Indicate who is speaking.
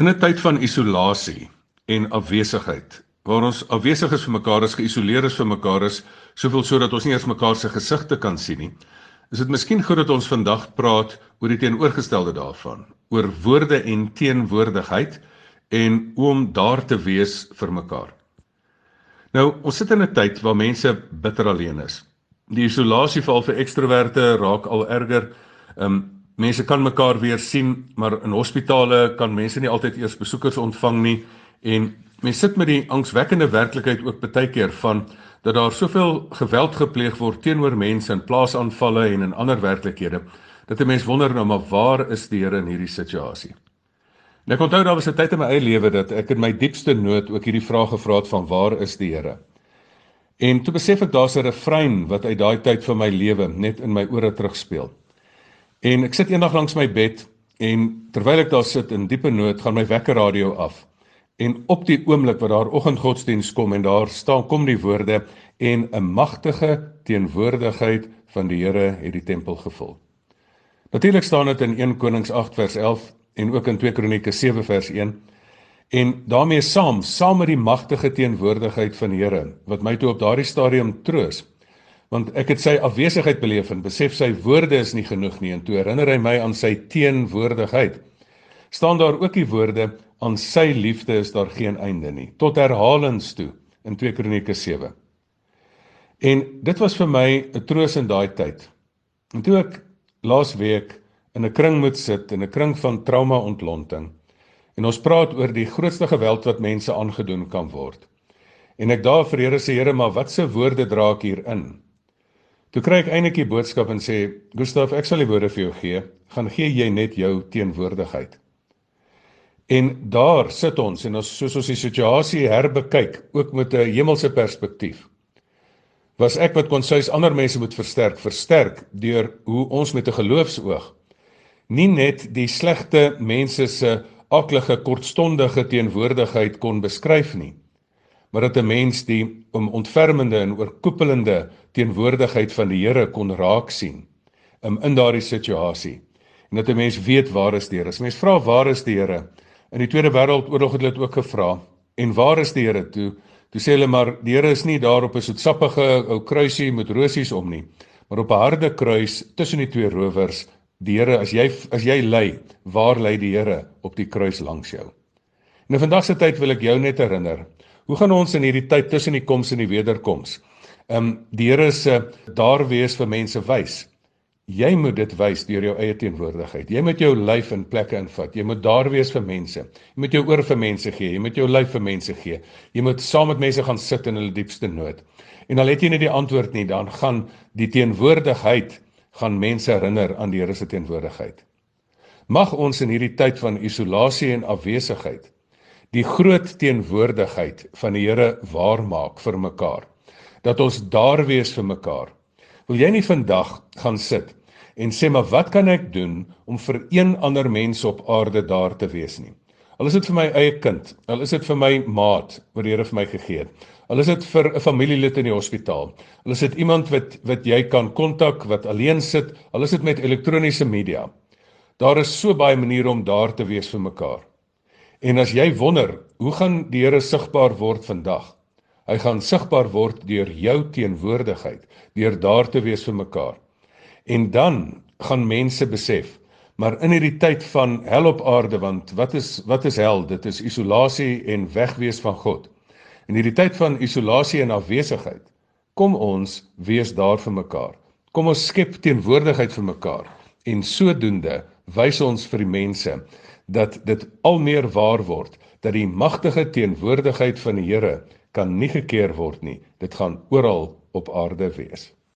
Speaker 1: In 'n tyd van isolasie en afwesigheid, waar ons afwesig is vir mekaar, is geïsoleer is vir mekaar is, soveel sodat ons nie eens mekaar se gesigte kan sien nie. Is dit miskien goed dat ons vandag praat oor die teenoorgestelde daarvan, oor woorde en teenwoordigheid en om daar te wees vir mekaar. Nou, ons sit in 'n tyd waar mense bitter alleen is. Die isolasie val vir ekstroverte raak al erger. Ehm um, mense kan mekaar weer sien, maar in hospitale kan mense nie altyd eers besoekers ontvang nie en mense sit met die angswekkende werklikheid ook baie keer van dat daar soveel geweld gepleeg word teenoor mense in plaasaanvalle en in ander werklikhede dat 'n mens wonder nou maar waar is die Here in hierdie situasie. En ek onthou daar was 'n tyd in my eie lewe dat ek in my diepste nood ook hierdie vraag gevra het van waar is die Here? En toe besef ek daar's 'n refrein wat uit daai tyd van my lewe net in my ore terugspeel. En ek sit eendag langs my bed en terwyl ek daar sit in diepe nood, gaan my wekkerradio af. En op die oomblik wat daar oggendgodsdiens kom en daar staan kom die woorde en 'n magtige teenwoordigheid van die Here het die tempel gevul. Natuurlik staan dit in 1 Konings 8 vers 11 en ook in 2 Kronieke 7 vers 1. En daarmee saam, saam met die magtige teenwoordigheid van die Here wat my toe op daardie stadium troos, want ek het sy afwesigheid beleef en besef sy woorde is nie genoeg nie en toe herinner hy my aan sy teenwoordigheid. staan daar ook die woorde aan sy liefde is daar geen einde nie tot herhalings toe in 2 Kronieke 7. En dit was vir my 'n troos in daai tyd. En toe ek laas week in 'n kring moet sit in 'n kring van trauma ontlonting en ons praat oor die grootste geweld wat mense aangedoen kan word. En ek daar vir Here sê Here, maar wat se woorde dra ek hier in? Toe kry ek eintlik die boodskap en sê, "Gustaf, ek sal die woorde vir jou gee. Gaan gee jy net jou teenwoordigheid." En daar sit ons en ons soos ons die situasie herbekyk, ook met 'n hemelse perspektief. Was ek wat kon sês ander mense moet versterk, versterk deur hoe ons met 'n geloofsoog nie net die slegte mense se aklige kortstondige teenwoordigheid kon beskryf nie, maar dat 'n mens die om ontfermende en oorkoepelende teenwoordigheid van die Here kon raak sien um, in daardie situasie. En dat 'n mens weet waar is die Here? As mens vra waar is die Here? In die Tweede Wêreldoorlog het hulle dit ook gevra. En waar is die Here toe? Toe sê hulle maar die Here is nie daar op 'n soetsappige ou kruisie met rosies om nie, maar op 'n harde kruis tussen die twee rowers. Die Here, as jy as jy ly, waar lê die Here op die kruis langs jou? In vandag se tyd wil ek jou net herinner Hoe gaan ons in hierdie tyd tussen die koms en die wederkoms? Ehm um, die Here se daar wees vir mense wys. Jy moet dit wys deur jou eie teenwoordigheid. Jy moet jou lyf in plekke invat. Jy moet daar wees vir mense. Jy moet jou oor vir mense gee. Jy moet jou lyf vir mense gee. Jy moet saam met mense gaan sit in hulle diepste nood. En al het jy nie die antwoord nie, dan gaan die teenwoordigheid gaan mense herinner aan die Here se teenwoordigheid. Mag ons in hierdie tyd van isolasie en afwesigheid die groot teenwoordigheid van die Here waarmaak vir mekaar. Dat ons daar wees vir mekaar. Wil jy nie vandag gaan sit en sê maar wat kan ek doen om vir een ander mens op aarde daar te wees nie? Al is dit vir my eie kind, al is dit vir my maat wat die Here vir my gegee het. Al is dit vir 'n familielid in die hospitaal. Al is dit iemand wat wat jy kan kontak wat alleen sit, al is dit met elektroniese media. Daar is so baie maniere om daar te wees vir mekaar. En as jy wonder, hoe gaan die Here sigbaar word vandag? Hy gaan sigbaar word deur jou teenwoordigheid, deur daar te wees vir mekaar. En dan gaan mense besef, maar in hierdie tyd van hel op aarde, want wat is wat is hel? Dit is isolasie en wegwees van God. In hierdie tyd van isolasie en afwesigheid, kom ons wees daar vir mekaar. Kom ons skep teenwoordigheid vir mekaar en sodoende wys ons vir die mense dat dit al meer waar word dat die magtige teenwoordigheid van die Here kan nie gekeer word nie. Dit gaan oral op aarde wees.